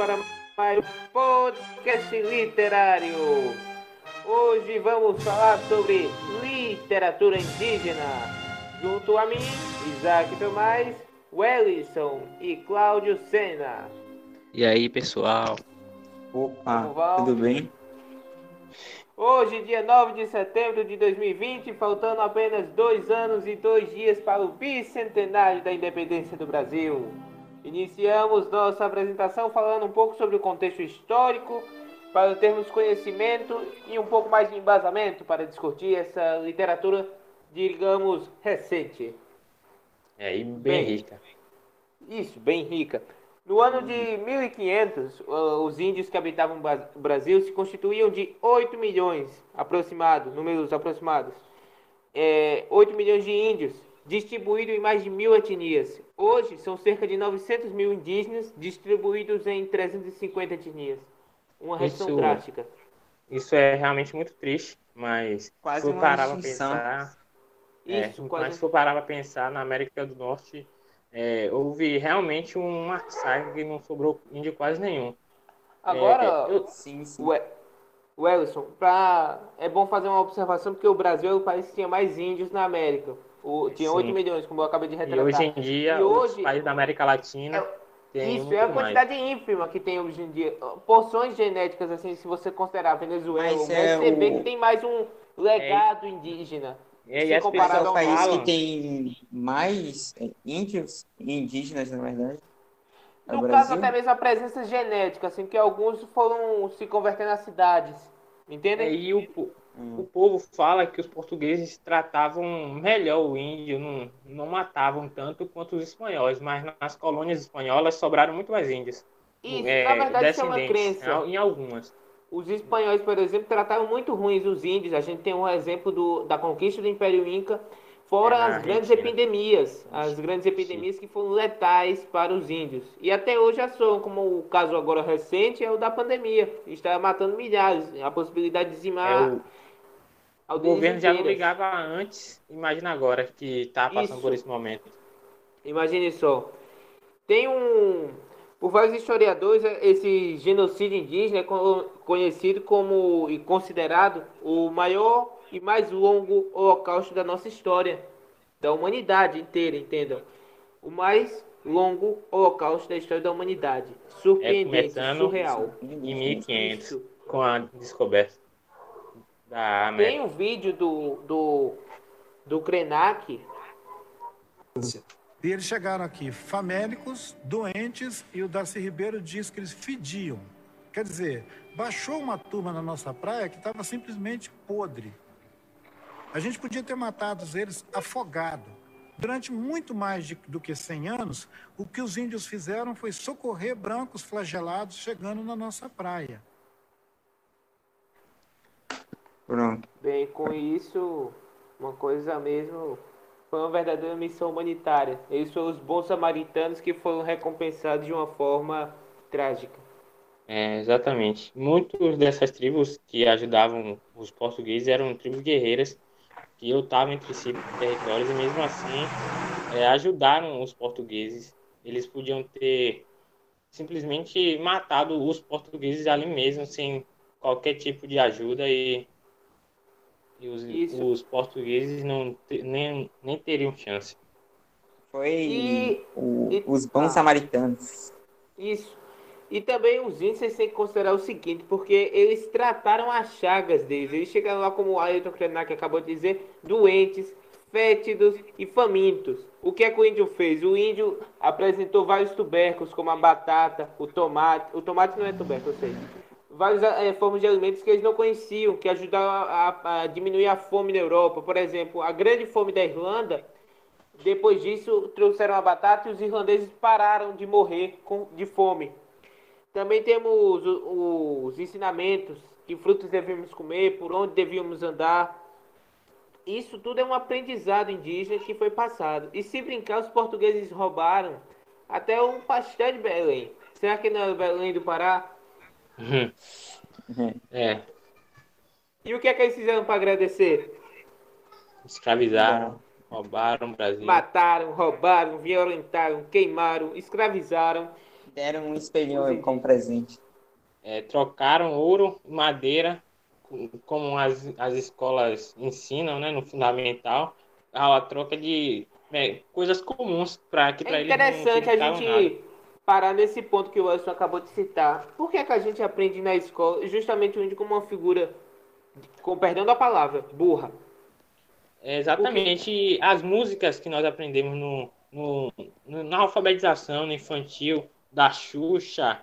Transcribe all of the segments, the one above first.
para mais um podcast literário. Hoje vamos falar sobre literatura indígena. Junto a mim, Isaac Tomás, Wellison e Cláudio Sena. E aí, pessoal? Opa, tudo bem? Hoje, dia 9 de setembro de 2020, faltando apenas dois anos e dois dias para o bicentenário da independência do Brasil. Iniciamos nossa apresentação falando um pouco sobre o contexto histórico, para termos conhecimento e um pouco mais de embasamento para discutir essa literatura, digamos, recente. É, e bem, bem rica. Isso, bem rica. No ano de 1500, os índios que habitavam o Brasil se constituíam de 8 milhões, aproximado, números aproximados. É, 8 milhões de índios, distribuídos em mais de mil etnias. Hoje, são cerca de 900 mil indígenas, distribuídos em 350 etnias. Uma redução isso, drástica. Isso é realmente muito triste, mas quase se for parar para pensar... É, isso, é, quase... Mas se for parar para pensar, na América do Norte é, houve realmente um massacre que não sobrou índio quase nenhum. Agora, é, eu, sim, sim. O Ellison, pra, é bom fazer uma observação porque o Brasil é o país que tinha mais índios na América. O, tinha sim. 8 milhões, como eu acabei de retratar. E hoje em dia, e hoje, os países da América Latina. É, tem isso, é a quantidade mais. ínfima que tem hoje em dia. Porções genéticas, assim, se você considerar Venezuela, você é vê o... que tem mais um legado é. indígena. É, e as pessoas é o país falam... que tem mais índios e indígenas, na verdade. É no caso, até mesmo a presença genética, assim, que alguns foram se convertendo nas cidades. Entendem? É, e o, hum. o povo fala que os portugueses tratavam melhor o índio, não, não matavam tanto quanto os espanhóis, mas nas colônias espanholas sobraram muito mais índios. Isso, é, na verdade, isso é uma crença. Em algumas. Os espanhóis, por exemplo, trataram muito ruins os índios. A gente tem um exemplo do, da conquista do Império Inca, fora é, as grandes epidemias, as grandes epidemias que foram letais para os índios. E até hoje são, como o caso agora recente é o da pandemia. Está matando milhares. A possibilidade de dizimar. É o... o governo já não ligava antes, imagina agora que está passando Isso. por esse momento. Imagine só. Tem um, por vários historiadores, esse genocídio indígena é conhecido como e considerado o maior e mais longo holocausto da nossa história, da humanidade inteira, entendam? O mais longo holocausto da história da humanidade. Surpreendente, é surreal. Em 1500, Isso. com a descoberta da América. Tem um vídeo do, do, do Krenak e eles chegaram aqui famélicos, doentes, e o Darcy Ribeiro diz que eles fediam. Quer dizer, baixou uma turma na nossa praia que estava simplesmente podre. A gente podia ter matado eles afogado. Durante muito mais de, do que 100 anos, o que os índios fizeram foi socorrer brancos flagelados chegando na nossa praia. Pronto. Bem, com isso, uma coisa mesmo foi uma verdadeira missão humanitária. Eles foram os bons samaritanos que foram recompensados de uma forma trágica. É, exatamente. Muitos dessas tribos que ajudavam os portugueses eram tribos guerreiras que lutavam entre si por territórios e mesmo assim é, ajudaram os portugueses. Eles podiam ter simplesmente matado os portugueses ali mesmo sem qualquer tipo de ajuda e e os, os portugueses não nem, nem teriam chance. Foi e, o, e, os bons ah, samaritanos. Isso. E também os índios têm que considerar o seguinte, porque eles trataram as chagas deles. Eles chegaram lá, como o Ailton Krenak acabou de dizer, doentes, fétidos e famintos. O que é que o índio fez? O índio apresentou vários tubérculos, como a batata, o tomate. O tomate não é tubérculo, eu sei várias é, formas de alimentos que eles não conheciam, que ajudaram a, a, diminuir a fome na Europa. Por exemplo, a grande fome da Irlanda, depois disso trouxeram a batata e os irlandeses pararam de morrer com, de fome. Também temos os, os ensinamentos, que frutos devíamos comer, por onde devíamos andar. Isso tudo é um aprendizado indígena que foi passado. E se brincar, os portugueses roubaram até um pastel de Belém. Será que não é Belém do Pará? Uhum. É. E o que é que eles fizeram para agradecer? Escravizaram, roubaram o Brasil. Mataram, roubaram, violentaram, queimaram, escravizaram Deram um espelhão como presente. É, trocaram ouro e madeira, como as, as escolas ensinam, né, no fundamental, a troca de é, coisas comuns para que é interessante a gente nada. Parar nesse ponto que o Wilson acabou de citar. Por que, é que a gente aprende na escola justamente o como uma figura, com perdão da palavra, burra? É exatamente. Porque... As músicas que nós aprendemos no, no, no, na alfabetização no infantil, da Xuxa,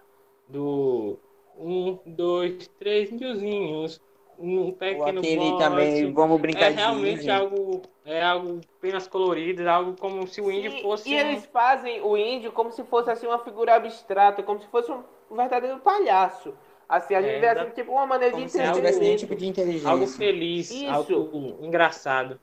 do um, dois, três milzinhos, um pequeno aquele também, vamos brincar é realmente algo é algo apenas colorido, algo como se o índio fosse e um... eles fazem o índio como se fosse assim uma figura abstrata, como se fosse um verdadeiro palhaço. Assim, a gente é, vê assim, tipo uma maneira de entretenimento. tipo de inteligência. Algo feliz, Isso. algo engraçado.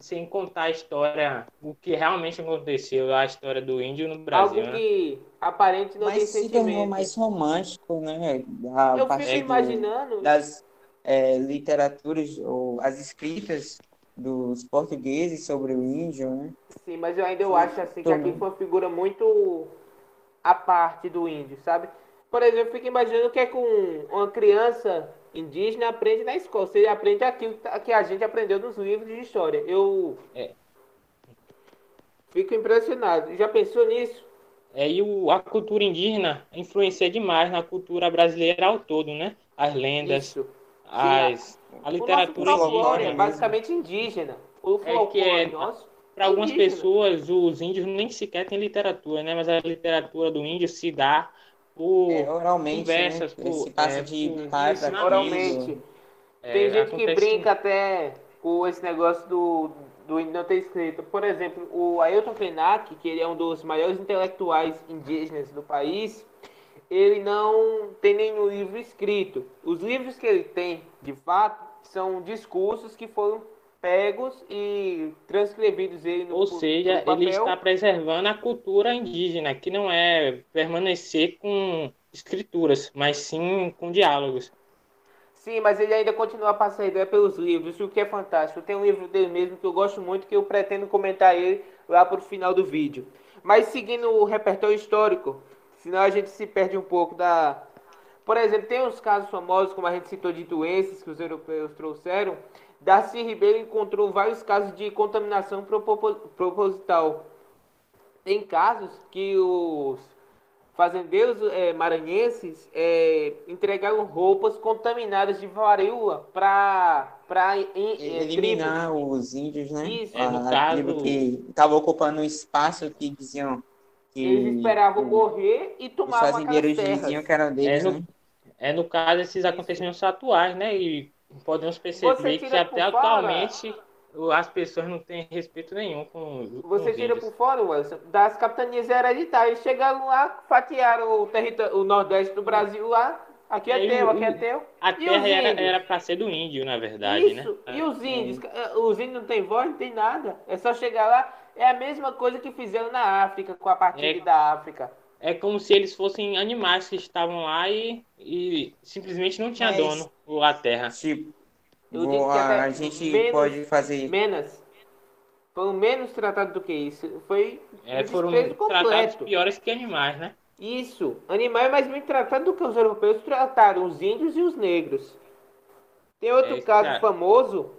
Sem contar a história, o que realmente aconteceu, a história do índio no Brasil. Algo né? que aparente não Mas tem se tornou mais romântico, né? A Eu fico imaginando. Das, é, literaturas ou as escritas dos portugueses sobre o índio, né? Sim, mas eu ainda eu acho assim que aqui foi uma figura muito a parte do índio, sabe? Por exemplo, eu fico imaginando o que é com uma criança indígena aprende na escola. Você aprende aquilo que a gente aprendeu nos livros de história. Eu é. fico impressionado. Já pensou nisso? É, e o, a cultura indígena influencia demais na cultura brasileira ao todo, né? As lendas, Isso as, a literatura folclore é basicamente indígena. O é que é, para algumas indígena. pessoas, os índios nem sequer têm literatura, né? Mas a literatura do índio se dá por é, oralmente, conversas, né? por, passa é, de por oralmente. É, Tem gente que brinca até com esse negócio do, do não ter escrito. Por exemplo, o Ailton Krenak, que ele é um dos maiores intelectuais indígenas do país, ele não tem nenhum livro escrito. Os livros que ele tem, de fato, são discursos que foram pegos e transcrevidos ele no Ou seja, no ele está preservando a cultura indígena, que não é permanecer com escrituras, mas sim com diálogos. Sim, mas ele ainda continua a passar ideia pelos livros, o que é fantástico. Tem um livro dele mesmo que eu gosto muito, que eu pretendo comentar ele lá para o final do vídeo. Mas seguindo o repertório histórico, Senão a gente se perde um pouco da. Por exemplo, tem uns casos famosos, como a gente citou, de doenças que os europeus trouxeram. Darcy Ribeiro encontrou vários casos de contaminação proposital. Tem casos que os fazendeiros é, maranhenses é, entregaram roupas contaminadas de varíola para para eliminar tribos. os índios, né? Isso. É, no caso que estava ocupando um espaço que diziam que eles esperavam morrer e tomavam Os fazendeiros diziam que eram deles, é no, né? É no caso esses acontecimentos atuais, né? E podemos perceber que até atualmente as pessoas não têm respeito nenhum com Você com tira por fora, Wilson, das capitanias hereditárias. Chegaram lá, fatiaram o, território, o nordeste do Brasil lá. Aqui é, é teu, aqui é teu. A terra era para ser do índio, na verdade, Isso. né? E os índios? Os índios não têm voz, não tem nada. É só chegar lá. É a mesma coisa que fizeram na África, com a partilha é, da África. É como se eles fossem animais que estavam lá e, e simplesmente não tinha Mas, dono a terra. Tipo, a, a gente menos, pode fazer. Menos. Foram menos tratados do que isso. Foi. É, foram tratados piores que animais, né? Isso. Animais mais bem tratados do que os europeus trataram os índios e os negros. Tem outro é, caso cara. famoso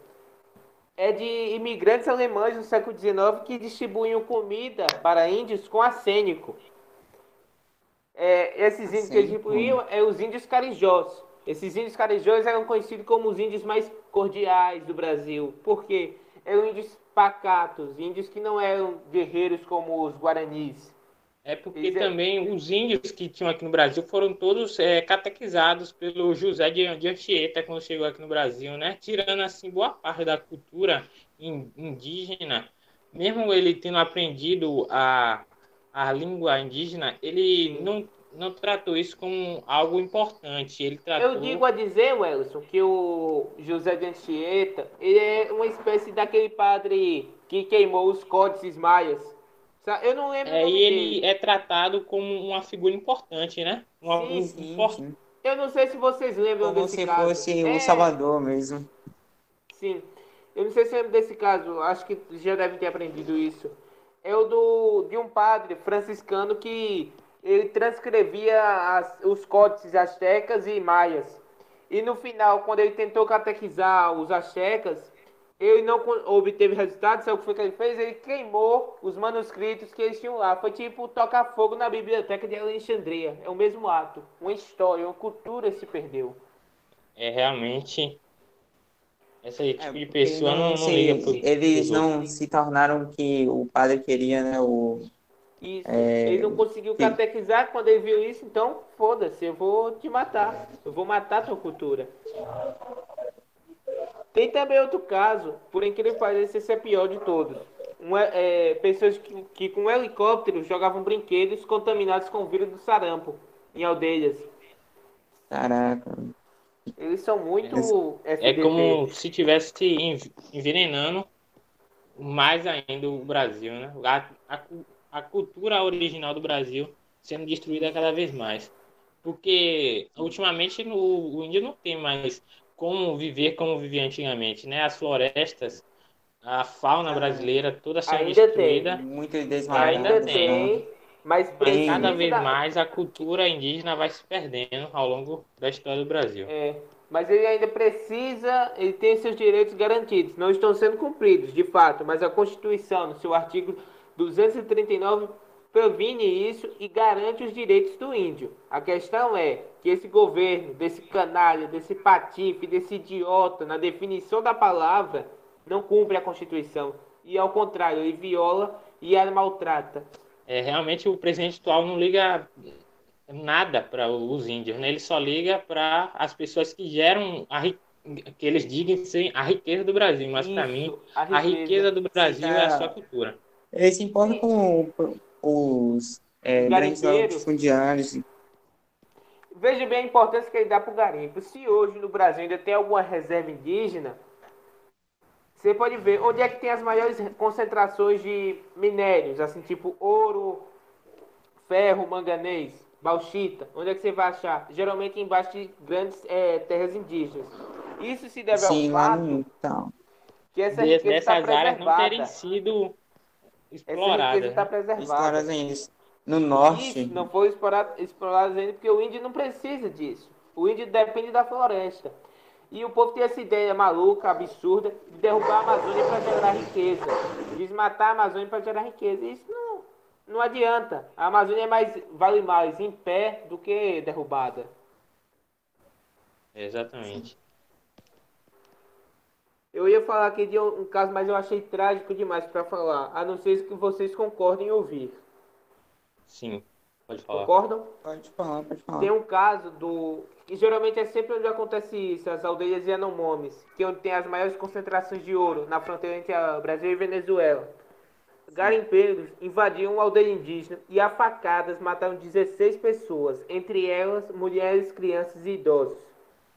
é de imigrantes alemães no século XIX que distribuíam comida para índios com arsênico. É, esses índios que eles distribuíam é os índios carijós. Esses índios carijós eram conhecidos como os índios mais cordiais do Brasil. Por quê? Eram índios pacatos, índios que não eram guerreiros como os guaranis. É porque Eles também é... os índios que tinham aqui no Brasil foram todos é, catequizados pelo José de, de Anchieta quando chegou aqui no Brasil, né? Tirando assim boa parte da cultura indígena, mesmo ele tendo aprendido a, a língua indígena, ele não, não tratou isso como algo importante. Ele tratou... Eu digo a dizer, Welson, que o José de Anchieta ele é uma espécie daquele padre que queimou os códices maias eu não lembro. É, e ele dele. é tratado como uma figura importante, né? Uma, sim, sim, um, sim. Eu não sei se vocês lembram como desse se caso. fosse é... o Salvador mesmo. Sim. Eu não sei se lembra desse caso. Acho que já devem ter aprendido isso. É o do, de um padre franciscano que ele transcrevia as, os códices astecas e maias. E no final, quando ele tentou catequizar os astecas, ele não obteve resultado, sabe o que foi que ele fez? Ele queimou os manuscritos que eles tinham lá. Foi tipo tocar fogo na biblioteca de Alexandria. É o mesmo ato. Uma história, uma cultura se perdeu. É realmente. Esse tipo de pessoa não, não, se, liga pro. Eles pros não se tornaram o que o padre queria, né? O, Isso. É, Ele não conseguiu sim. catequizar quando ele viu isso, então foda-se, eu vou te matar. Eu vou matar a tua cultura. Tem também outro caso, por incrível que pareça, esse é pior de todos. Uma, é, pessoas que, que com helicóptero jogavam brinquedos contaminados com o vírus do sarampo em aldeias. caraca. Eles são muito É FDP. como se tivesse env- envenenando mais ainda o Brasil, né? A, a, a cultura original do Brasil sendo destruída cada vez mais. Porque ultimamente no, o índio não tem mais como viver como vivia antigamente, né? As florestas, a fauna brasileira toda sendo Ainda tem. destruída. Muito Ainda desmatado. tem, mas cada vez da- mais a cultura indígena vai se perdendo ao longo da história do Brasil. É, mas ele ainda precisa, ele tem seus direitos garantidos, não estão sendo cumpridos, de fato, mas a Constituição, no seu artigo 239, previne isso e garante os direitos do índio. A questão é que esse governo, desse canalha, desse patife, desse idiota, na definição da palavra, não cumpre a Constituição. E ao contrário, ele viola e a maltrata. É, realmente o presidente atual não liga nada para os índios, né? Ele só liga para as pessoas que geram a ri- que eles digam ser a riqueza do Brasil, mas para mim a a riqueza do Brasil é a sua cultura. Eles se importam com os é, grandes Garimpeiros. latifundiários. Veja bem a importância que ele dá para o garimpo. Se hoje no Brasil ainda tem alguma reserva indígena, você pode ver onde é que tem as maiores concentrações de minérios, assim, tipo ouro, ferro, manganês, bauxita. Onde é que você vai achar? Geralmente embaixo de grandes eh, terras indígenas. Isso se deve Sim, ao lá fato. Então, que essa De- riqueza está Dessas áreas não terem sido Essa exploradas. está preservada. exploradas ainda. No norte, Isso não foi explorado, explorado ainda porque o índio não precisa disso. O índio depende da floresta. E o povo tem essa ideia maluca, absurda, de derrubar a Amazônia para gerar riqueza. Desmatar a Amazônia para gerar riqueza. Isso não, não adianta. A Amazônia é mais, vale mais em pé do que derrubada. Exatamente. Eu ia falar aqui de um, caso, mas eu achei trágico demais para falar. A não ser que vocês concordem em ouvir. Sim, pode falar. Concordam? pode falar, pode falar. Tem um caso do. que geralmente é sempre onde acontece isso, as aldeias Yanomamis, que é onde tem as maiores concentrações de ouro, na fronteira entre a Brasil e Venezuela. Garimpeiros invadiram uma aldeia indígena e a facadas mataram 16 pessoas, entre elas mulheres, crianças e idosos.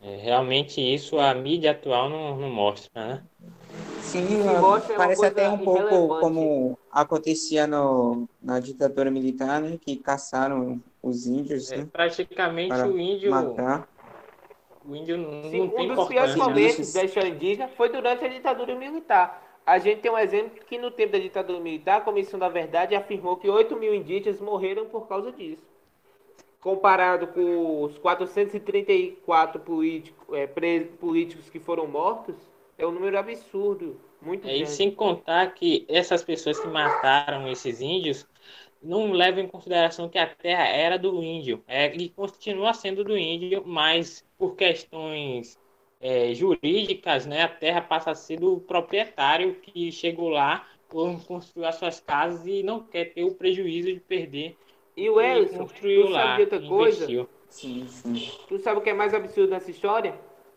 É, realmente isso a mídia atual não, não mostra, né? Sim, mostra é parece coisa até um pouco como acontecia no, na ditadura militar, né? Que caçaram os índios, É, né? praticamente Para o índio, matar. o índio não, Sim, não tem um dos piores momentos da história indígena foi durante a ditadura militar. A gente tem um exemplo que no tempo da ditadura militar, a Comissão da Verdade afirmou que 8 mil indígenas morreram por causa disso. Comparado com os 434 político, é, políticos que foram mortos, é um número absurdo, muito É, e sem contar que essas pessoas que mataram esses índios não levam em consideração que a terra era do índio, é, e continua sendo do índio, mas por questões é, jurídicas, né, a terra passa a ser do proprietário que chegou lá, construiu as suas casas e não quer ter o prejuízo de perder E o e construiu tu lá, sabe de outra coisa? Sim, sim. Tu sabe o que é mais absurdo nessa história?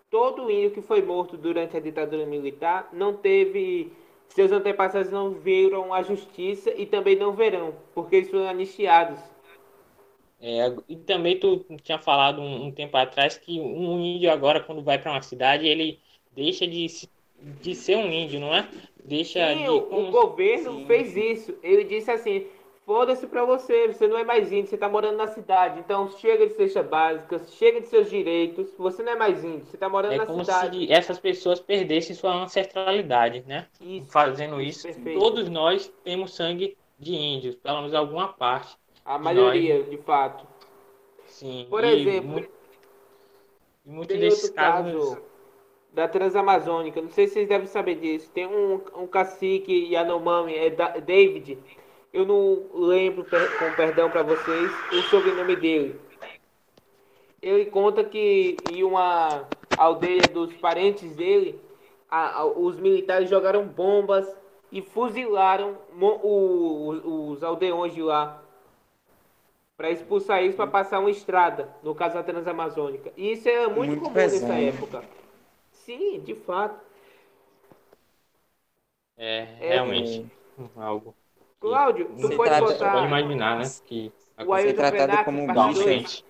Todo índio que foi morto durante a ditadura militar não teve. Seus antepassados não viram a justiça e também não verão, porque eles foram anistiados. É, e também tu tinha falado um, um tempo atrás que um índio agora, quando vai para uma cidade, ele deixa de, de ser um índio, não é? Deixa Sim, de. o, o governo Sim. fez isso. Ele disse assim: foda-se pra você, você não é mais índio, você tá morando na cidade. Então chega de cesta básica, chega de seus direitos, você não é mais índio, você tá morando É na como cidade. se essas pessoas perdessem sua ancestralidade, né? Isso. Fazendo isso, Perfeito. todos nós temos sangue de índios, pelo menos alguma parte. A maioria, de fato. Sim. Por exemplo, mu- e muitos desses casos. caso da Transamazônica, não sei se vocês devem saber disso. Tem um, um cacique Yanomami, é Da- David. Eu não lembro, com perdão para vocês, o sobrenome dele. Ele conta que em uma aldeia dos parentes dele, a- a- os militares jogaram bombas e fuzilaram mo- o- o- os aldeões de lá para expulsar eles para passar uma estrada, no caso da Transamazônica. E isso é muito, Muito comum pesado. nessa época. Sim, de fato. É, É, realmente. Algo. Cláudio, tu pode trata- Você pode botar imaginar, né? Que o Ailton tratado como um realmente.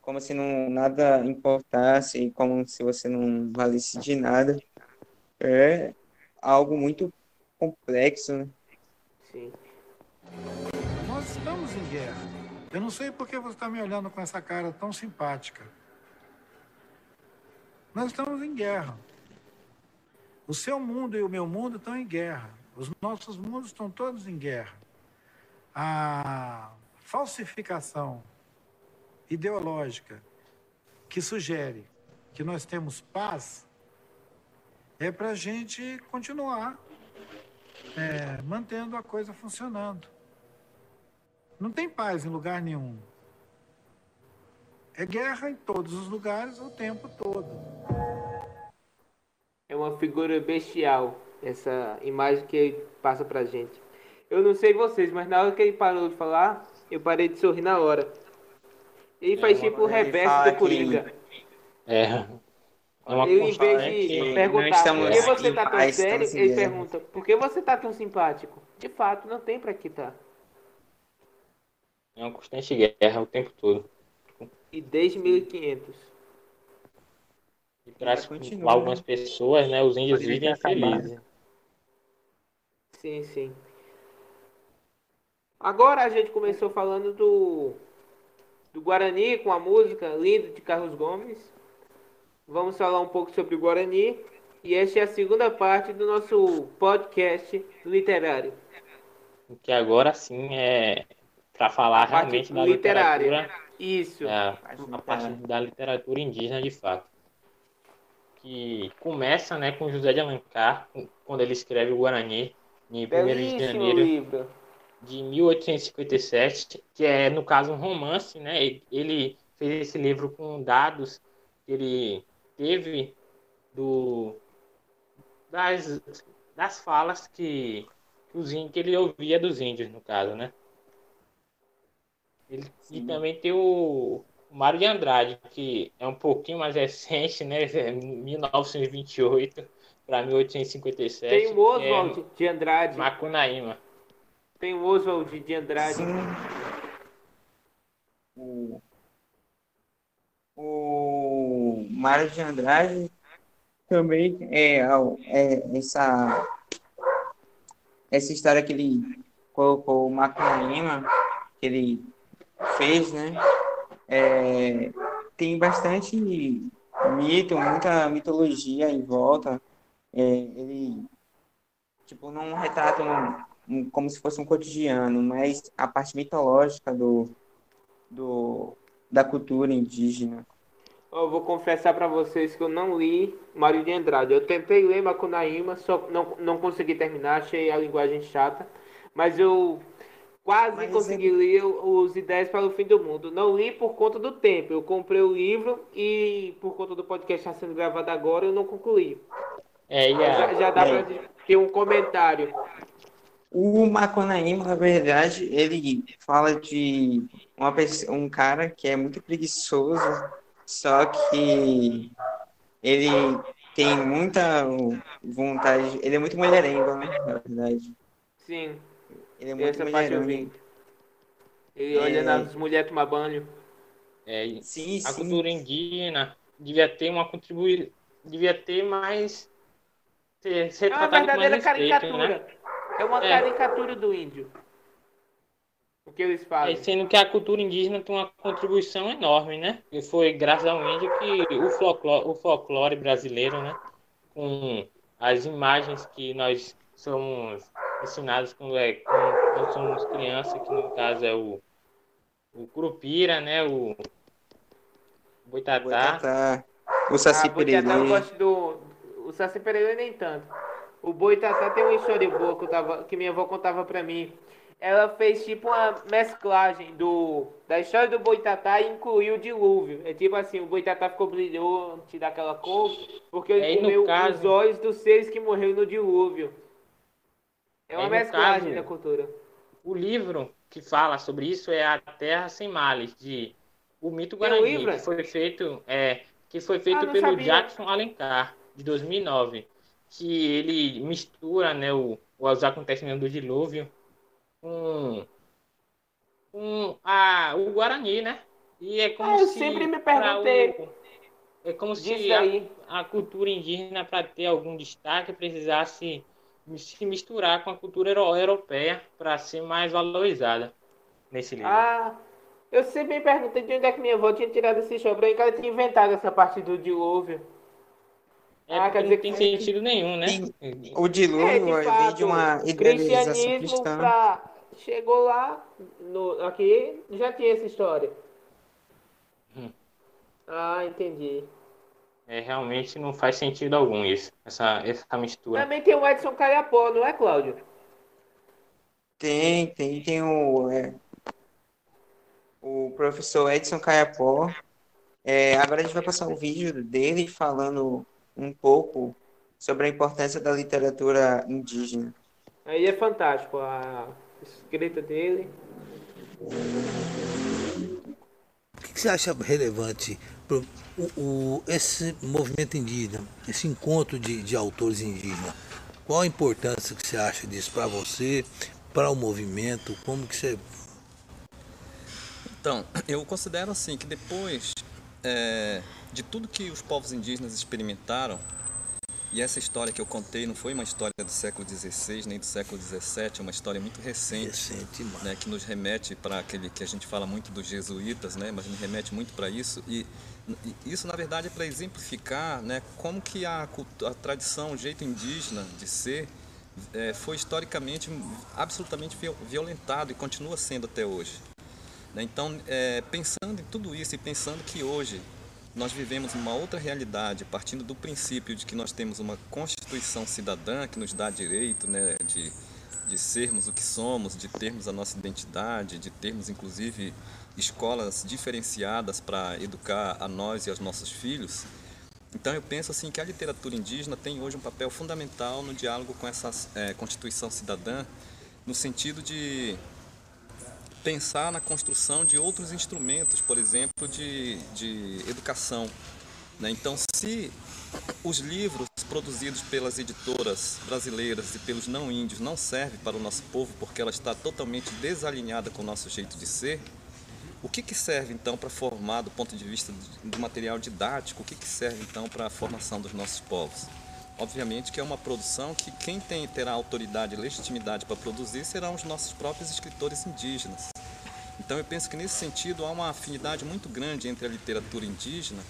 como se não nada importasse, como se você não valesse de nada. É algo muito complexo, né? Sim. Nós estamos em guerra. Eu não sei por que você está me olhando com essa cara tão simpática. Nós estamos em guerra. O seu mundo e o meu mundo estão em guerra. Os nossos mundos estão todos em guerra. A falsificação ideológica que sugere que nós temos paz é para a gente continuar é, mantendo a coisa funcionando. Não tem paz em lugar nenhum. É guerra em todos os lugares o tempo todo. É uma figura bestial, essa imagem que ele passa pra gente. Eu não sei vocês, mas na hora que ele parou de falar, eu parei de sorrir na hora. Ele faz tipo o reverso do Coringa. É. É uma Ele, em vez de que perguntar por que você tá tão sério, ele guerra. pergunta por que você tá tão simpático. De fato, não tem pra que tá. É uma constante guerra o tempo todo. E desde 1500. E para continua, algumas pessoas, né, os índios vivem felizes. Sim, sim. Agora a gente começou falando do, do Guarani com a música Lindo de Carlos Gomes. Vamos falar um pouco sobre o Guarani. E esta é a segunda parte do nosso podcast literário. Que agora sim é para falar realmente da literária. literatura, Isso. é, a parte da literatura indígena de fato. Que começa, né, com José de Alencar, quando ele escreve o Guarani em 1 de janeiro livro. de 1857, que é, no caso, um romance, né? Ele fez esse livro com dados que ele teve do, das, das falas que, que, os índios, que ele ouvia dos índios, no caso, né? Ele, e também tem o, o Mário de Andrade, que é um pouquinho mais recente, né? 1928 para 1857. Tem o que é Oswald de Andrade. Macunaíma. Tem o Oswald de Andrade. Sim. O, o Mário de Andrade também é, é essa, essa história que ele colocou o Macunaíma, que ele fez, né? É, tem bastante mito, muita mitologia em volta. É, ele tipo não retrata um, um- como se fosse um cotidiano, mas a parte mitológica do, do da cultura indígena. Eu vou confessar pra vocês que eu não li Mário de Andrade. Eu tentei ler Macunaíma, só não, não consegui terminar, achei a linguagem chata. Mas eu quase Mas consegui ler os Ideias para o Fim do Mundo. Não li por conta do tempo. Eu comprei o livro e por conta do podcast estar sendo gravado agora, eu não concluí. É, Já, já dá é. pra ter um comentário. O Macunaíma, na verdade, ele fala de uma pessoa, um cara que é muito preguiçoso, só que ele tem muita vontade, ele é muito mulherengo, né, na verdade. Sim, Ele é muito essa mulherengo. Ele É. olhando as mulheres tomar banho. é, Sim, a sim. cultura indígena devia ter uma contribuição, devia ter mais ser, ser É uma verdadeira respeito, né? caricatura. É uma É. caricatura do índio. O que eles É, fazem. sendo que a cultura indígena tem uma contribuição enorme, né? E foi graças ao índio que o folclore, o folclore brasileiro, né? Com as imagens que nós somos ensinados com, é, com quando somos crianças, que no caso é o, o Curupira, né? O Boitatá. Boitatá. O Saci ah, Boitatá eu gosto do. O Saci Pererê nem tanto. O Boitatá tem uma história boa que, tava, que minha avó contava pra mim. Ela fez tipo uma mesclagem do, da história do Boitatá e incluiu o dilúvio. É tipo assim, o Boitatá ficou brilhante daquela cor porque ele Aí, no comeu caso- os olhos dos seres que morreram no dilúvio. É uma Aí, no mesclagem caso- da cultura. O livro que fala sobre isso é A Terra Sem Males, de O Mito um Guarani, livro? que foi feito, é, que foi feito Ah, pelo sabia. Jackson Alencar, de 2009, que ele mistura né, o, os acontecimentos do dilúvio com, com a, o Guarani, né? E é como Ah, eu se sempre me perguntei o- é como se a, a cultura indígena, para ter algum destaque, precisasse se misturar com a cultura euro- europeia para ser mais valorizada nesse livro. Ah, eu sempre me perguntei de onde é que minha avó tinha tirado esse show. Pra mim que ela tinha inventado essa parte do dilúvio. É ah, quer não dizer tem que- sentido nenhum, né? O dilúvio É, de fato, de uma o idealização cristianismo cristã. pra... chegou lá, no... aqui, já tinha essa história. Hum. Ah, entendi. É, realmente não faz sentido algum isso, essa, essa mistura. Também tem o Edson Caiapó, não é, Cláudio? Tem, tem, tem o, é, o professor Edson Caiapó. É, agora a gente vai passar o vídeo dele falando um pouco sobre a importância da literatura indígena. Aí é fantástico a escrita dele. O que você acha relevante o- esse movimento indígena, esse encontro de, de autores indígenas? Qual a importância que você acha disso para você, para o movimento? Como que você Então, eu considero assim que depois é, de tudo que os povos indígenas experimentaram, e essa história que eu contei não foi uma história do século XVI nem do século XVII, é uma história muito recente, recente, né, que nos remete para aquele que a gente fala muito dos jesuítas, né, mas me remete muito para isso e, e isso na verdade é para exemplificar, né, como que a, a tradição, o jeito indígena de ser é, foi historicamente absolutamente viol- violentado e continua sendo até hoje. Né? Então, é, pensando em tudo isso e pensando que hoje nós vivemos uma outra realidade, partindo do princípio de que nós temos uma Constituição cidadã que nos dá direito né, de, de sermos o que somos, de termos a nossa identidade, de termos inclusive escolas diferenciadas para educar a nós e aos nossos filhos. Então eu penso assim que a literatura indígena tem hoje um papel fundamental no diálogo com essa eh, Constituição cidadã, no sentido de pensar na construção de outros instrumentos, por exemplo, de, de educação. né? Então, se os livros produzidos pelas editoras brasileiras e pelos não índios não servem para o nosso povo porque ela está totalmente desalinhada com o nosso jeito de ser, o que, que serve então para formar, do ponto de vista do material didático, o que, que serve então para a formação dos nossos povos? Obviamente que é uma produção que quem tem, terá autoridade e legitimidade para produzir serão os nossos próprios escritores indígenas. Então eu penso que nesse sentido há uma afinidade muito grande entre a literatura indígena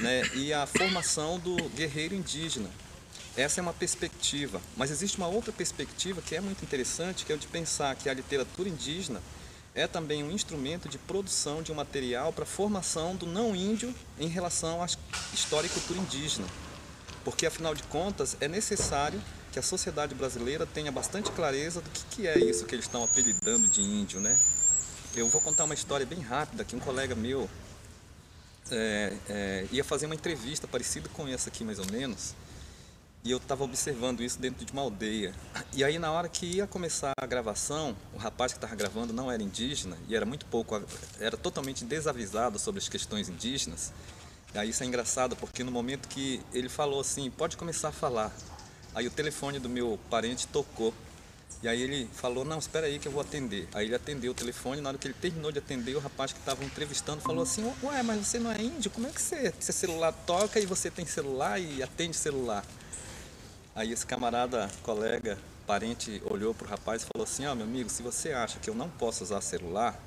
né, e a formação do guerreiro indígena. Essa é uma perspectiva, mas existe uma outra perspectiva que é muito interessante, que é o de pensar que a literatura indígena é também um instrumento de produção de um material para a formação do não índio em relação à história e cultura indígena. Porque, afinal de contas, é necessário que a sociedade brasileira tenha bastante clareza do que, que é isso que eles estão apelidando de índio, né? Eu vou contar uma história bem rápida que um colega meu é, é, ia fazer uma entrevista parecida com essa aqui, mais ou menos, e eu estava observando isso dentro de uma aldeia. E aí, na hora que ia começar a gravação, o rapaz que estava gravando não era indígena e era muito pouco, era totalmente desavisado sobre as questões indígenas. Aí isso é engraçado porque no momento que ele falou assim, pode começar a falar. Aí o telefone do meu parente tocou. E aí ele falou, não, espera aí que eu vou atender. Aí ele atendeu o telefone, na hora que ele terminou de atender, o rapaz que estava entrevistando falou assim, ué, mas você não é índio? Como é que você, seu celular toca e você tem celular e atende celular? Aí esse camarada, colega, parente, olhou para o rapaz e falou assim, ó, meu amigo, se você acha que eu não posso usar celular,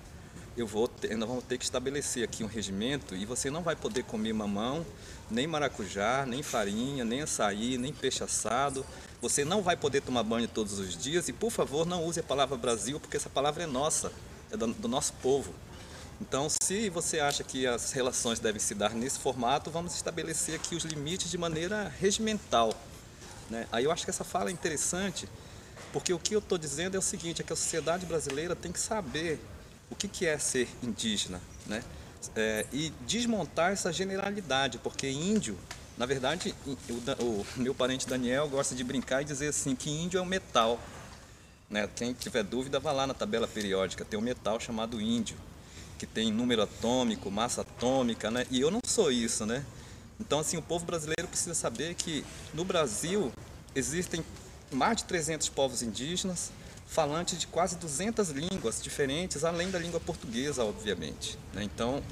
eu vou ter, nós vamos ter que estabelecer aqui um regimento e você não vai poder comer mamão, nem maracujá, nem farinha, nem açaí, nem peixe assado, Você não vai poder tomar banho todos os dias e, por favor, não use a palavra Brasil, porque essa palavra é nossa, é do, do nosso povo. Então, se você acha que as relações devem se dar nesse formato, vamos estabelecer aqui os limites de maneira regimental. Né? Aí eu acho que essa fala é interessante, porque o que eu estou dizendo é o seguinte, é que a sociedade brasileira tem que saber o que, que é ser indígena, né? É, e desmontar essa generalidade, porque índio na verdade, o, o, meu parente Daniel gosta de brincar e dizer assim que índio é um metal. Né? Quem tiver dúvida, vá lá na tabela periódica. Tem um metal chamado índio, que tem número atômico, massa atômica, né? E eu não sou isso, né? Então, assim, o povo brasileiro precisa saber que no Brasil existem mais de 300 povos indígenas, falantes de quase 200 línguas diferentes, além da língua portuguesa, obviamente. Né? Então,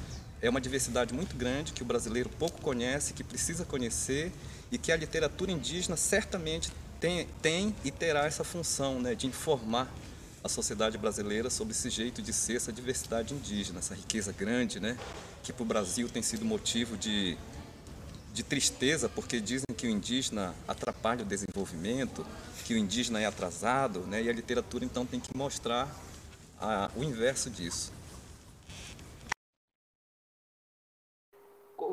é uma diversidade muito grande que o brasileiro pouco conhece, que precisa conhecer e que a literatura indígena certamente tem, tem e terá essa função né, de informar a sociedade brasileira sobre esse jeito de ser, essa diversidade indígena, essa riqueza grande, né, que para o Brasil tem sido motivo de, de tristeza, porque dizem que o indígena atrapalha o desenvolvimento, que o indígena é atrasado, né, e a literatura então tem que mostrar a, o inverso disso.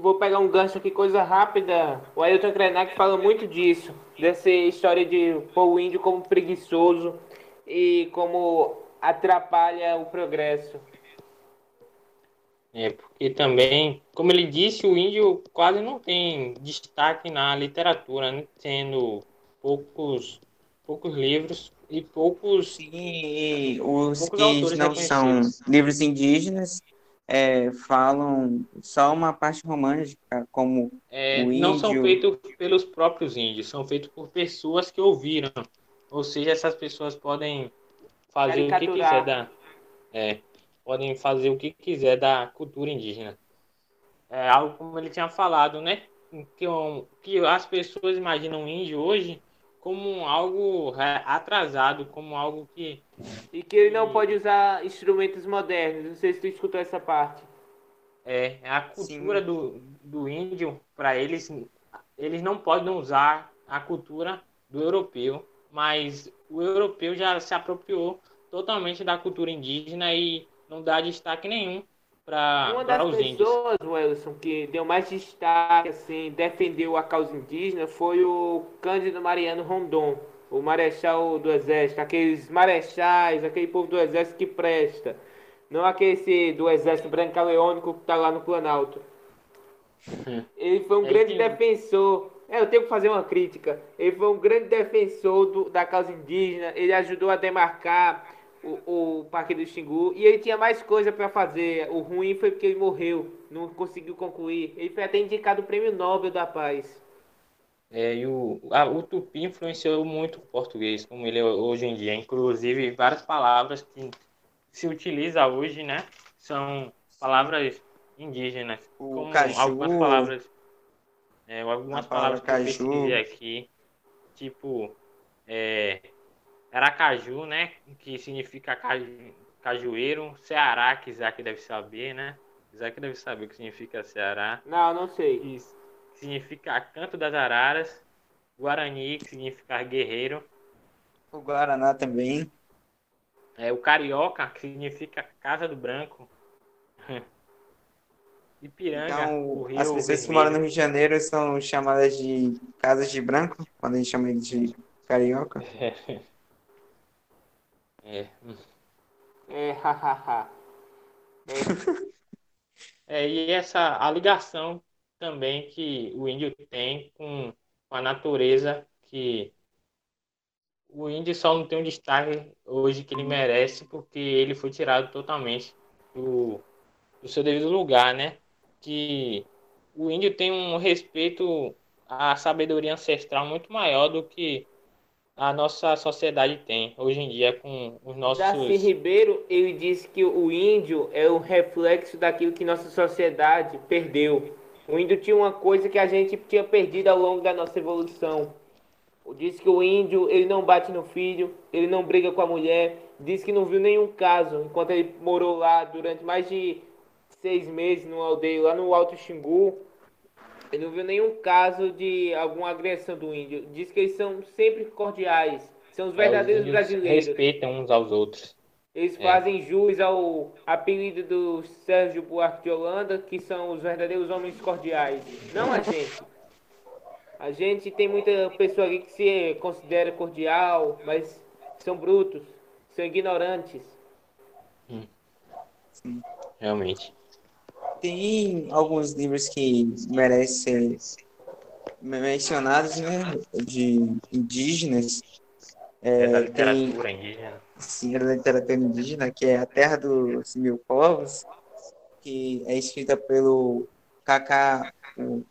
vou pegar um gancho aqui, coisa rápida. O Ailton Krenak fala muito disso, dessa história de pôr o índio como preguiçoso e como atrapalha o progresso. É, porque também, como ele disse, o índio quase não tem destaque na literatura, né? tendo poucos, poucos livros e poucos. Sim, os poucos que não são livros indígenas é, falam só uma parte romântica, como é, o índio. Não são feitos pelos próprios índios, são feitos por pessoas que ouviram. Ou seja, essas pessoas podem fazer o que quiser da, é, podem fazer o que quiser da cultura indígena. É algo como ele tinha falado, né? Que, que as pessoas imaginam índio hoje como algo atrasado, como algo que. E que ele não pode usar instrumentos modernos. Não sei se tu escutou essa parte. É, a cultura do, do índio, para eles, eles não podem usar a cultura do europeu, mas o europeu já se apropriou totalmente da cultura indígena e não dá destaque nenhum para Uma das os pessoas, índios. Wilson, que deu mais destaque, assim, defendeu a causa indígena foi o Cândido Mariano Rondon, o marechal do exército, aqueles marechais, aquele povo do exército que presta. Não aquele do exército branco-leônico que está lá no Planalto. Ele foi um é grande que... defensor. É, eu tenho que fazer uma crítica. Ele foi um grande defensor do, da causa indígena. Ele ajudou a demarcar o, o Parque do Xingu e ele tinha mais coisa para fazer. O ruim foi porque ele morreu, não conseguiu concluir. Ele foi até indicado o Prêmio Nobel da Paz. É, e o, a, o tupi influenciou muito o português, como ele é hoje em dia. Inclusive, várias palavras que se utiliza hoje, né? São palavras indígenas. O como caju, algumas palavras. É, algumas palavras que eu pesquisei aqui. Tipo, é, Aracaju, né? Que significa caju, cajueiro. Ceará, que Isaac deve saber, né? Isaac deve saber o que significa Ceará. Não, não sei. Que significa canto das araras. Guarani, que significa guerreiro. O Guaraná também. É, o Carioca, que significa Casa do Branco. Ipiranga, então, o Rio as pessoas Vermelho. que moram no Rio de Janeiro são chamadas de Casas de Branco, quando a gente chama eles de Carioca. É. É, hahaha. É, e essa a ligação também que o índio tem com, com a natureza, que o índio só não tem um destaque hoje que ele merece, porque ele foi tirado totalmente do, do seu devido lugar, né? Que o índio tem um respeito à sabedoria ancestral muito maior do que a nossa sociedade tem hoje em dia com os nossos. Darcy Ribeiro, ele disse que o índio é o reflexo daquilo que nossa sociedade perdeu. O índio tinha uma coisa que a gente tinha perdido ao longo da nossa evolução. Diz que o índio ele não bate no filho, ele não briga com a mulher. Diz que não viu nenhum caso enquanto ele morou lá durante mais de seis meses numa aldeia lá no Alto Xingu. Ele não viu nenhum caso de alguma agressão do índio. Diz que eles são sempre cordiais. São os É, verdadeiros os índios brasileiros. respeitam uns aos outros. Eles É. fazem jus ao apelido do Sérgio Buarque de Holanda, que são os verdadeiros homens cordiais. Não a gente. A gente tem muita pessoa aqui que se considera cordial, mas são brutos, são ignorantes. Realmente. Tem alguns livros que merecem ser mencionados, né? De indígenas. É da É, tem literatura indígena. sim, a literatura indígena, que é A Terra dos Mil Povos, que é escrita pelo Cacá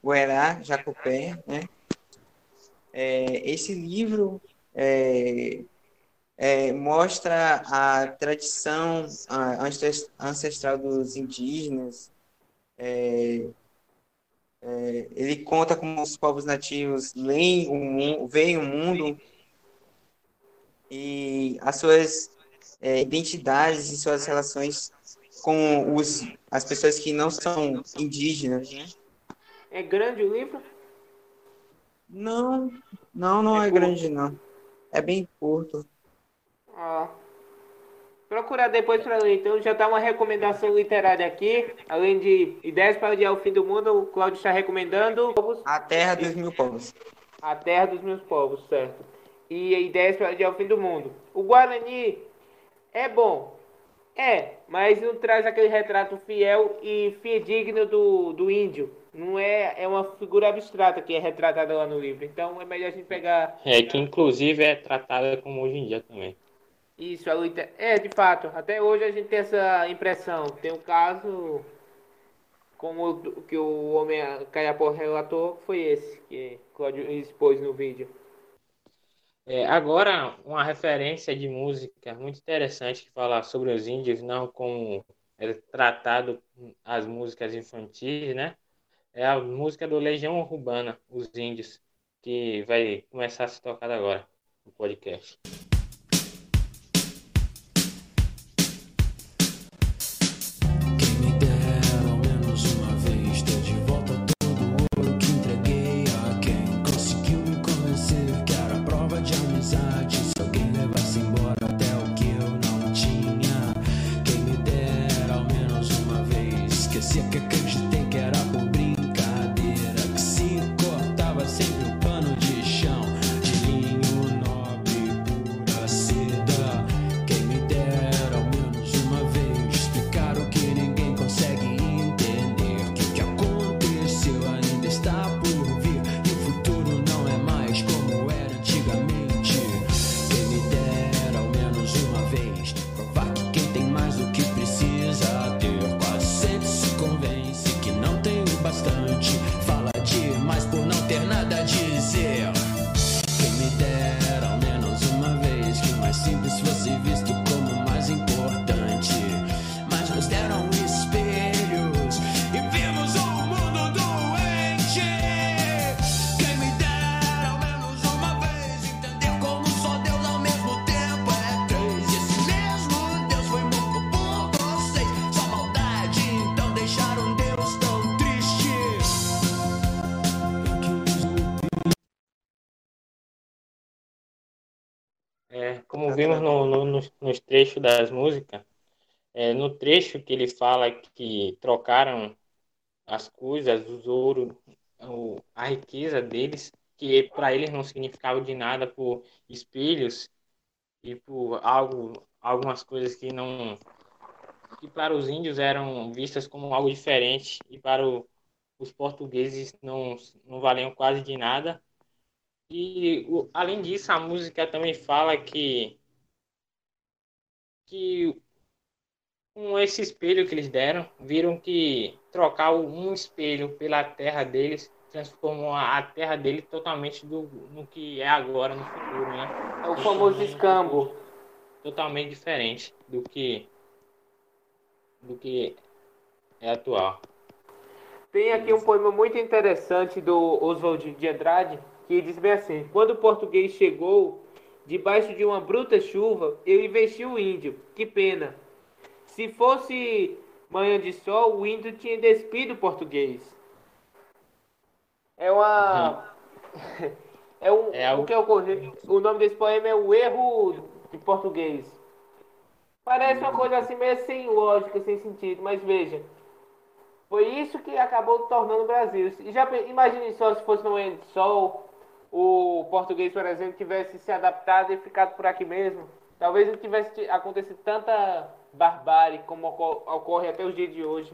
Uerá Jacopé, né? É, esse livro é, é, mostra a tradição ancestral dos indígenas. É, é, ele conta como os povos nativos leem o mundo, veem o mundo e as suas é, identidades e suas relações com os, as pessoas que não são indígenas, né? É grande o livro? Não, não, não É é grande, não. É bem curto. Ah. Procurar depois para ler. Então já tá uma recomendação literária aqui. Além de Ideias para Adiar o Fim do Mundo, o Claudio está recomendando A Terra dos Mil Povos. A Terra dos Meus Povos, certo? E Ideias para Adiar o Fim do Mundo. O Guarani é bom. É, mas não traz aquele retrato fiel e fidedigno do, do índio. Não é, é uma figura abstrata que é retratada lá no livro. Então é melhor a gente pegar É, que inclusive é tratada como hoje em dia também. Isso, a luta. É, de fato, até hoje a gente tem essa impressão. Tem um caso, como o que o homem Caiapó relatou, foi esse, que Cláudio expôs no vídeo. É, agora, uma referência de música muito interessante que fala sobre os índios, não como é tratado as músicas infantis, né? É a música do Legião Urbana, Os Índios, que vai começar a ser tocada agora no podcast. Nos trechos das músicas, é, no trecho que ele fala que trocaram as coisas, os ouro, o- a riqueza deles, que para eles não significava de nada por espelhos e por algo, algumas coisas que não que para os índios eram vistas como algo diferente e para o- os portugueses não, não valiam quase de nada. E o- além disso, a música também fala que que com esse espelho que eles deram, viram que trocar um espelho pela terra deles transformou a terra dele totalmente do, no que é agora no futuro, né? É o famoso escambo. Totalmente diferente do que do que é atual. Tem aqui um poema muito interessante do Oswald de Andrade, que diz bem assim: Quando o português chegou, debaixo de uma bruta chuva, ele vestiu o índio. Que pena. Se fosse manhã de sol, o índio tinha despido o português. É uma. é um. É algo- O que ocorreu? O nome desse poema é O Erro de Português. Parece uma coisa assim meio sem lógica, sem sentido, mas veja. Foi isso que acabou tornando o Brasil. E já imagine só se fosse no momento de sol, o português, por exemplo, tivesse se adaptado e ficado por aqui mesmo. Talvez não tivesse ti- acontecido tanta barbárie como oco- ocorre até os dias de hoje.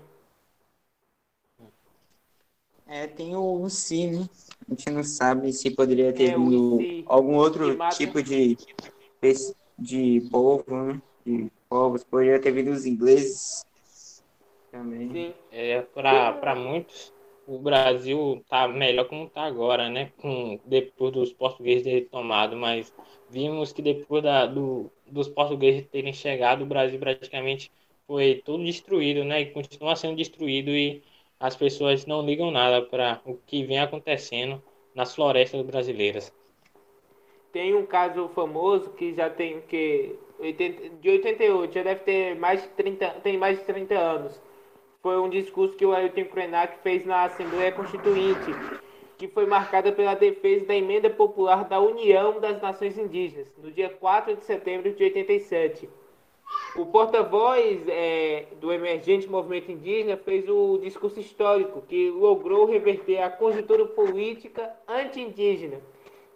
É, tem o si, né? A gente não sabe se poderia ter É, vindo si, algum outro mata- tipo de, de povo, né? De povos. Poderia ter vindo os ingleses também. Sim. É, para muitos, o Brasil tá melhor como tá agora, né? Com, depois dos portugueses terem tomado, mas vimos que depois da, do, dos portugueses terem chegado, o Brasil praticamente foi todo destruído, né? E continua sendo destruído e as pessoas não ligam nada para o que vem acontecendo nas florestas brasileiras. Tem um caso famoso que já tem que 80, de 88, já deve ter mais de 30, tem mais de 30 anos. Foi um discurso que o Ailton Krenak fez na Assembleia Constituinte, que foi marcada pela defesa da emenda popular da União das Nações Indígenas, no dia 4 de setembro de 87. O porta-voz é, do emergente movimento indígena fez o discurso histórico que logrou reverter a conjuntura política anti-indígena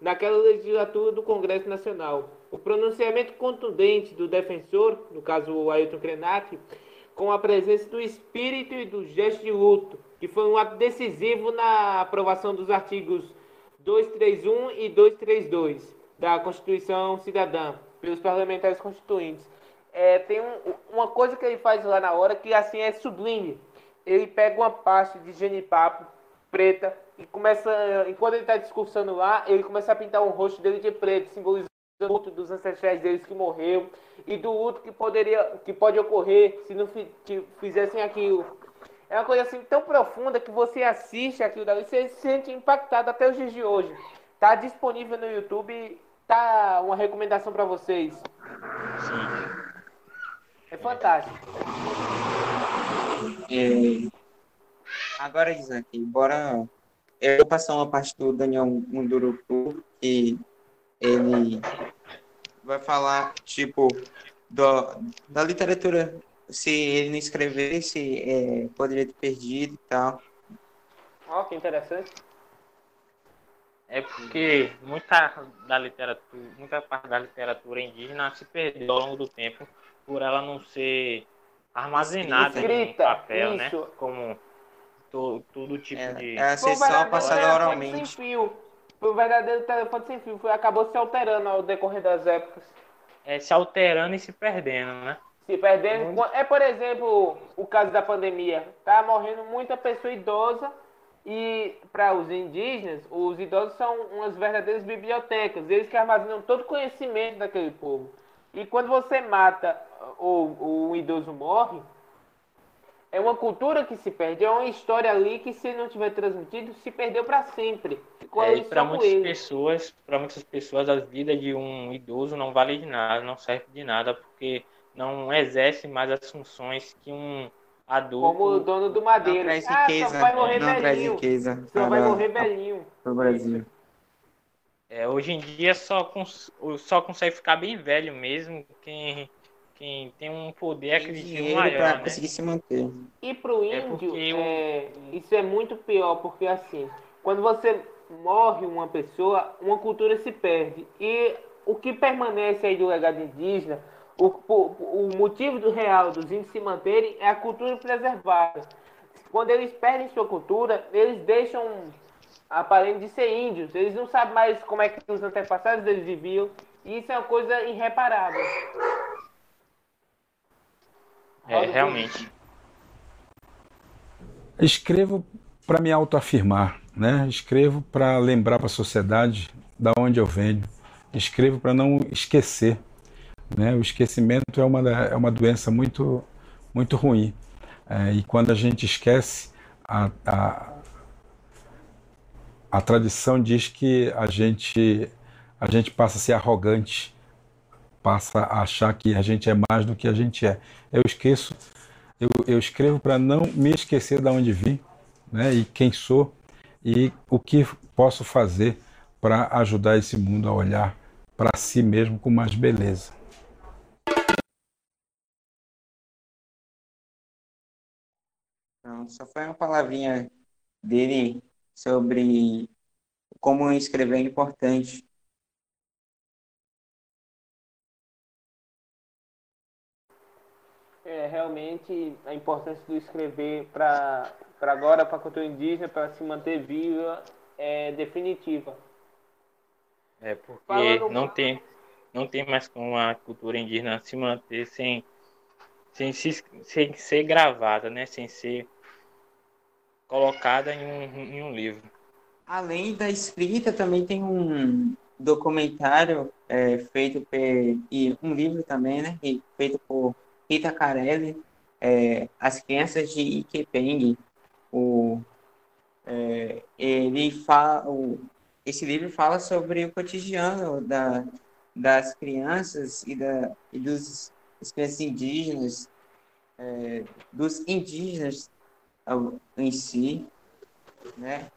naquela legislatura do Congresso Nacional. O pronunciamento contundente do defensor, no caso o Ailton Krenak, com a presença do espírito e do gesto de luto, que foi um ato decisivo na aprovação dos artigos 231 e 232 da Constituição Cidadã pelos parlamentares constituintes. É, tem um- uma coisa que ele faz lá na hora que assim é sublime. Ele pega uma pasta de genipapo preta e começa, enquanto ele está discursando lá, ele começa a pintar o rosto dele de preto, simbolizando o luto dos ancestrais deles que morreu e do luto que poderia, que pode ocorrer se não fizessem aquilo. É uma coisa assim tão profunda que você assiste aquilo dali e você se sente impactado até os dias de hoje. Tá disponível no YouTube, tá uma recomendação para vocês. Sim. É fantástico. É, Agora, Isaac, bora. Eu vou passar uma parte do Daniel Munduruku, que ele vai falar, tipo, do, da literatura. Se ele não escrevesse, é, poderia ter perdido e tal. Ó, que interessante. É porque muita da literatura, muita parte da literatura indígena se perdeu ao longo do tempo por ela não ser armazenada em Escrita, papel, né? isso. Como to, todo tipo É, de. é ser só passada telefone sem oralmente. fio. Foi um verdadeiro telefone sem fio. Foi, acabou se alterando ao decorrer das épocas. É, se alterando e se perdendo, né? Se perdendo. É, por exemplo, o caso da pandemia. Tá morrendo muita pessoa idosa. E para os indígenas, os idosos são umas verdadeiras bibliotecas. Eles que armazenam todo o conhecimento daquele povo. E quando você mata ou, ou um idoso morre, é uma cultura que se perde. É uma história ali que, se não tiver transmitido, se perdeu para sempre. Ficou É, e para muitas ele. pessoas, para muitas pessoas, a vida de um idoso não vale de nada, não serve de nada, porque não exerce mais as funções que um adulto. Como o dono do Não traz Ah, riqueza, só vai morrer não velhinho. riqueza Só vai morrer velhinho. para o Brasil. É, hoje em dia só, cons- só consegue ficar bem velho mesmo quem, quem tem um poder Tem aquisitivo maior, para né? conseguir se manter. E pro É índio, porque o- é, isso é muito pior, porque assim, quando você morre uma pessoa, uma cultura se perde. E o que permanece aí do legado indígena, o, o, o motivo do real dos índios se manterem é a cultura preservada. Quando eles perdem sua cultura, eles deixam aparente de ser índios. Eles não sabem mais como é que os antepassados deles viviam. E isso é uma coisa irreparável. É, realmente. Escrevo para me autoafirmar, né? Escrevo para lembrar para a sociedade da onde eu venho. Escrevo para não esquecer, né? O esquecimento é uma é uma doença muito muito ruim. É, e quando a gente esquece, a, a, a tradição diz que a gente a gente passa a ser arrogante, passa a achar que a gente é mais do que a gente é. Eu esqueço eu, eu escrevo para não me esquecer de onde vim né, e quem sou e o que posso fazer para ajudar esse mundo a olhar para si mesmo com mais beleza. Não, só foi uma palavrinha dele sobre como escrever é importante. É, realmente a importância do escrever para agora, para a cultura indígena, para se manter viva, é definitiva. É porque Falando- não tem, não tem mais como a cultura indígena se manter sem, sem, se- sem ser gravada, né? Sem ser colocada em um, em um livro. Além da escrita, também tem um documentário é, feito por, e um livro também, né? e Feito por Rita Carelli, é, As Crianças de Ikepeng. O, é, ele fala, o, esse livro fala sobre o cotidiano da, das crianças e, da, e dos crianças indígenas, é, dos indígenas em si, né?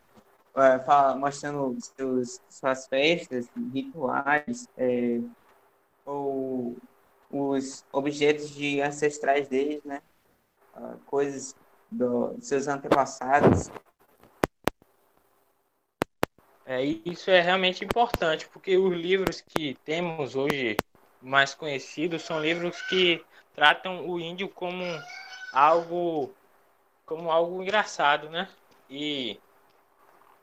é, fala- mostrando seus, suas festas, rituais, é, ou os objetos de ancestrais deles, né? Ah, coisas do- dos seus antepassados. É, isso é realmente importante, porque os livros que temos hoje mais conhecidos são livros que tratam o índio como algo como algo engraçado, né? E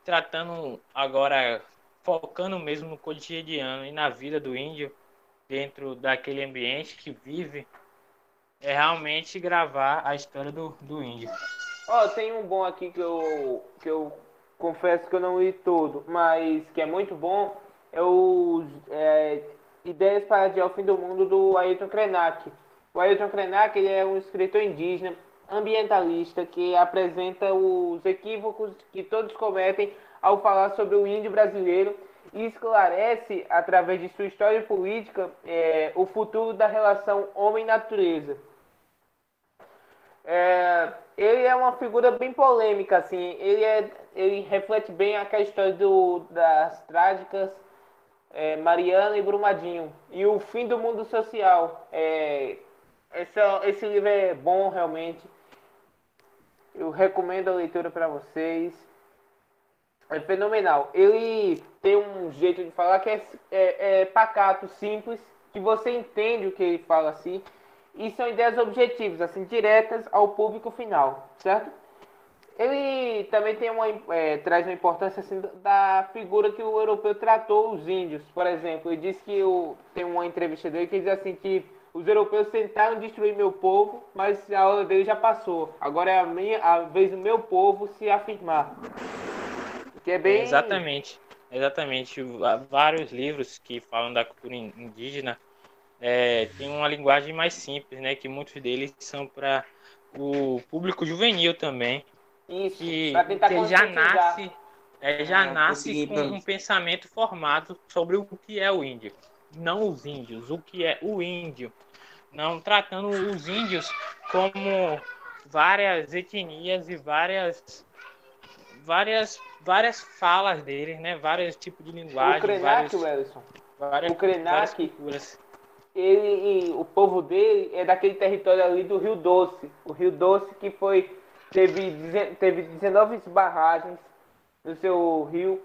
tratando agora focando mesmo no cotidiano e na vida do índio dentro daquele ambiente que vive é realmente gravar a história do, do índio. Ó, tem um bom aqui que eu, que eu confesso que eu não li todo, mas que é muito bom, é o é, Ideias para o Fim do Mundo, do Ailton Krenak. O Ailton Krenak ele é um escritor indígena, ambientalista, que apresenta os equívocos que todos cometem ao falar sobre o índio brasileiro e esclarece, através de sua história política, é, o futuro da relação homem-natureza. É, ele é uma figura bem polêmica, assim. Ele, é, ele reflete bem aquela história do, das trágicas é, Mariana e Brumadinho. E o fim do mundo social. É, essa, esse livro é bom, realmente. Eu recomendo a leitura para vocês. É fenomenal. Ele tem um jeito de falar que é, é, é pacato, simples, que você entende o que ele fala assim. E são ideias objetivas, assim, diretas ao público final, certo? Ele também tem uma, é, traz uma importância assim, da figura que o europeu tratou os índios. Por exemplo, ele diz que o, tem uma entrevista dele que diz assim que os europeus tentaram destruir meu povo, mas a hora dele já passou. Agora é a minha a vez do meu povo se afirmar. Que é bem Exatamente, exatamente. Há Vários livros que falam da cultura in- indígena é, têm uma linguagem mais simples, né? Que muitos deles são para o público juvenil também, isso, que, para tentar que já nasce, é, já Ah, nasce com um pensamento formado sobre o que é o índio, não os índios, o que é o índio, não tratando os índios como várias etnias e várias várias várias falas deles, né? Vários tipos de O linguagem, Krenak, vários, Wellison, várias, o Krenak- várias ele, o povo dele é daquele território ali do Rio Doce. O Rio Doce que foi teve, teve 19 barragens no seu rio,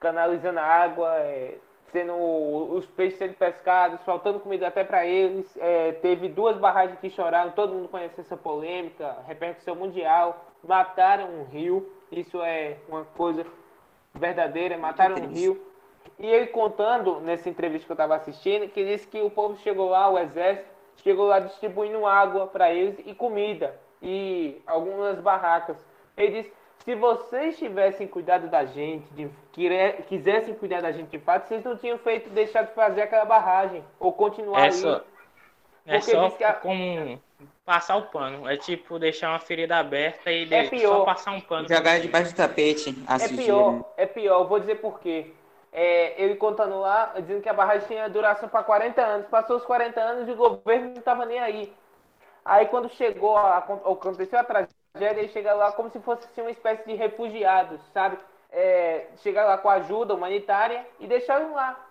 canalizando a água, é, sendo os peixes sendo pescados, faltando comida até para eles. É, teve duas barragens que choraram, todo mundo conhece essa polêmica, repercussão mundial. Mataram um rio, isso é uma coisa verdadeira, mataram um triste. rio. E ele contando nessa entrevista que eu estava assistindo, que disse que o povo chegou lá, o exército, chegou lá distribuindo água para eles e comida e algumas barracas. Ele disse: se vocês tivessem cuidado da gente, de, quisessem cuidar da gente de fato, vocês não tinham feito deixar de fazer aquela barragem ou continuar É ali. só, é Porque só a- como passar o pano. É tipo deixar uma ferida aberta e É pior. só passar um pano. Jogar debaixo do tapete a É sujeira. pior, é pior, vou dizer por quê. É, ele contando lá, dizendo que a barragem tinha duração para 40 anos. Passou os 40 anos e o governo não estava nem aí. Aí quando chegou, a, aconteceu a tragédia, ele chega lá como se fosse assim, uma espécie de refugiados, sabe? é, chegaram lá com ajuda humanitária e deixaram lá.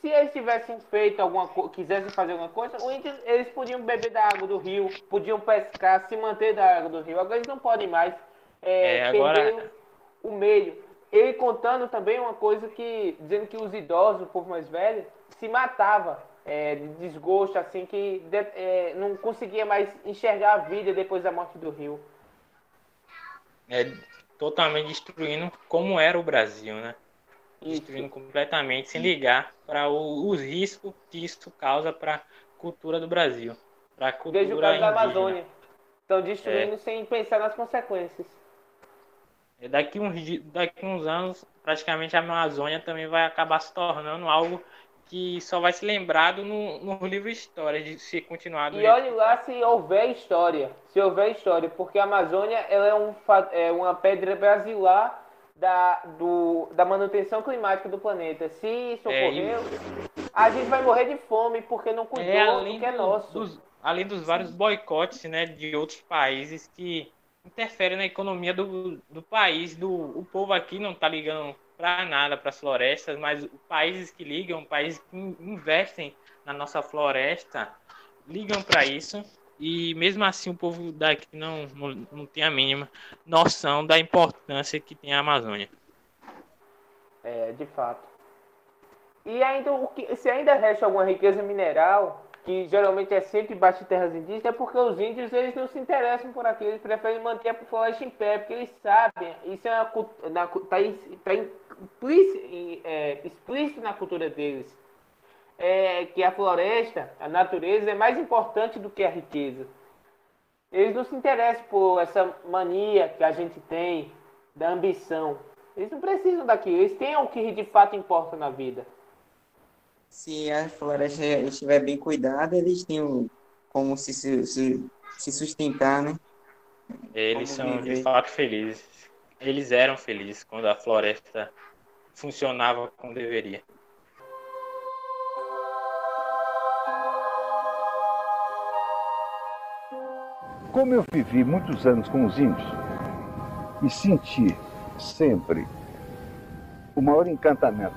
Se eles tivessem feito alguma coisa, quisessem fazer alguma coisa, eles podiam beber da água do rio, podiam pescar, se manter da água do rio. Agora eles não podem mais é, É, agora- perder o meio. Ele contando também uma coisa que, dizendo que os idosos, o povo mais velho, se matava é, de desgosto, assim, que de- é, não conseguia mais enxergar a vida depois da morte do rio. É, totalmente destruindo como era o Brasil, né? Destruindo completamente, sem ligar para os riscos que isso causa para a cultura do Brasil. Para a cultura Desde o caso da indígena. Amazônia. Estão destruindo sem pensar nas consequências. E Daqui uns, daqui uns anos, praticamente a Amazônia também vai acabar se tornando algo que só vai ser lembrado no, no livro história, de se continuar do E olhe lá se houver história. Se houver história, porque a Amazônia ela é, um, é uma pedra basilar da, do, da manutenção climática do planeta. Se isso É, ocorrer, a gente vai morrer de fome porque não cuidou É, do além, que é do- nosso. dos, além dos vários boicotes né, de outros países que interferem na economia do, do país. Do, o povo aqui não está ligando para nada para as florestas, mas os países que ligam, países que in- investem na nossa floresta, ligam para isso. E mesmo assim o povo daqui não, não, não tem a mínima noção da importância que tem a Amazônia. É, de fato. E ainda, o que, se ainda resta alguma riqueza mineral, que geralmente é sempre embaixo de terras indígenas, é porque os índios eles não se interessam por aquilo, eles preferem manter a floresta em pé, porque eles sabem, isso é cu- tá, tá é, explícito na cultura deles, é, que a floresta, a natureza, é mais importante do que a riqueza. Eles não se interessam por essa mania que a gente tem da ambição. Eles não precisam daquilo, eles têm o que de fato importa na vida. Se a floresta estiver bem cuidada, eles têm como se, se, se, se sustentar, né? Eles Como são de viver. fato felizes. Eles eram felizes quando a floresta funcionava como deveria. Como eu vivi muitos anos com os índios e senti sempre o maior encantamento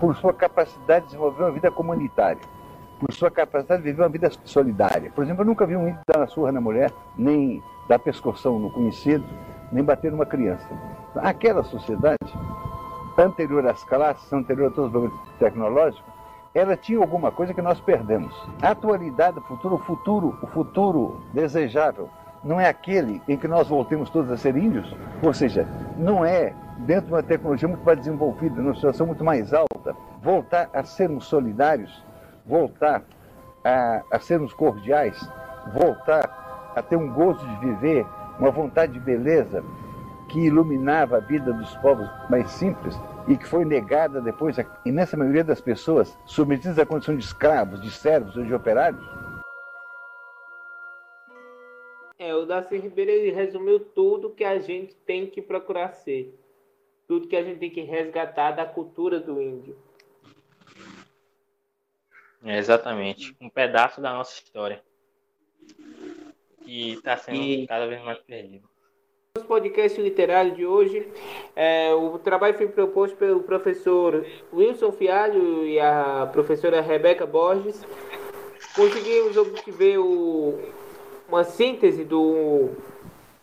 por sua capacidade de desenvolver uma vida comunitária, por sua capacidade de viver uma vida solidária. Por exemplo, eu nunca vi um índio dar uma surra na mulher, nem dar pescoção no conhecido, nem bater numa criança. Aquela sociedade, anterior às classes, anterior a todos os problemas tecnológicos, ela tinha alguma coisa que nós perdemos. A atualidade, o futuro, o futuro, o futuro desejável não é aquele em que nós voltemos todos a ser índios, ou seja, não é dentro de uma tecnologia muito mais desenvolvida, numa situação muito mais alta, voltar a sermos solidários, voltar a, a sermos cordiais, voltar a ter um gozo de viver, uma vontade de beleza que iluminava a vida dos povos mais simples e que foi negada depois, a imensa maioria das pessoas submetidas à condição de escravos, de servos ou de operários. É, o Darcy Ribeiro ele resumiu tudo que a gente tem que procurar ser. Tudo que a gente tem que resgatar da cultura do índio. É, exatamente. Um pedaço da nossa história. Que está sendo E- cada vez mais perdido. Nosso podcast literário de hoje, é, o trabalho foi proposto pelo professor Wilson Fialho e a professora Rebeca Borges. Conseguimos obter o- uma síntese do,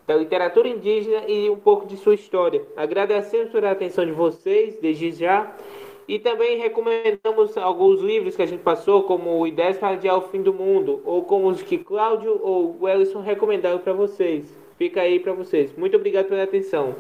da literatura indígena e um pouco de sua história. Agradecemos por a atenção de vocês, desde já. E também recomendamos alguns livros que a gente passou, como Ideias para Adiar o Fim do Mundo, ou como os que Cláudio ou Wellison recomendaram para vocês. Fica aí para vocês. Muito obrigado pela atenção.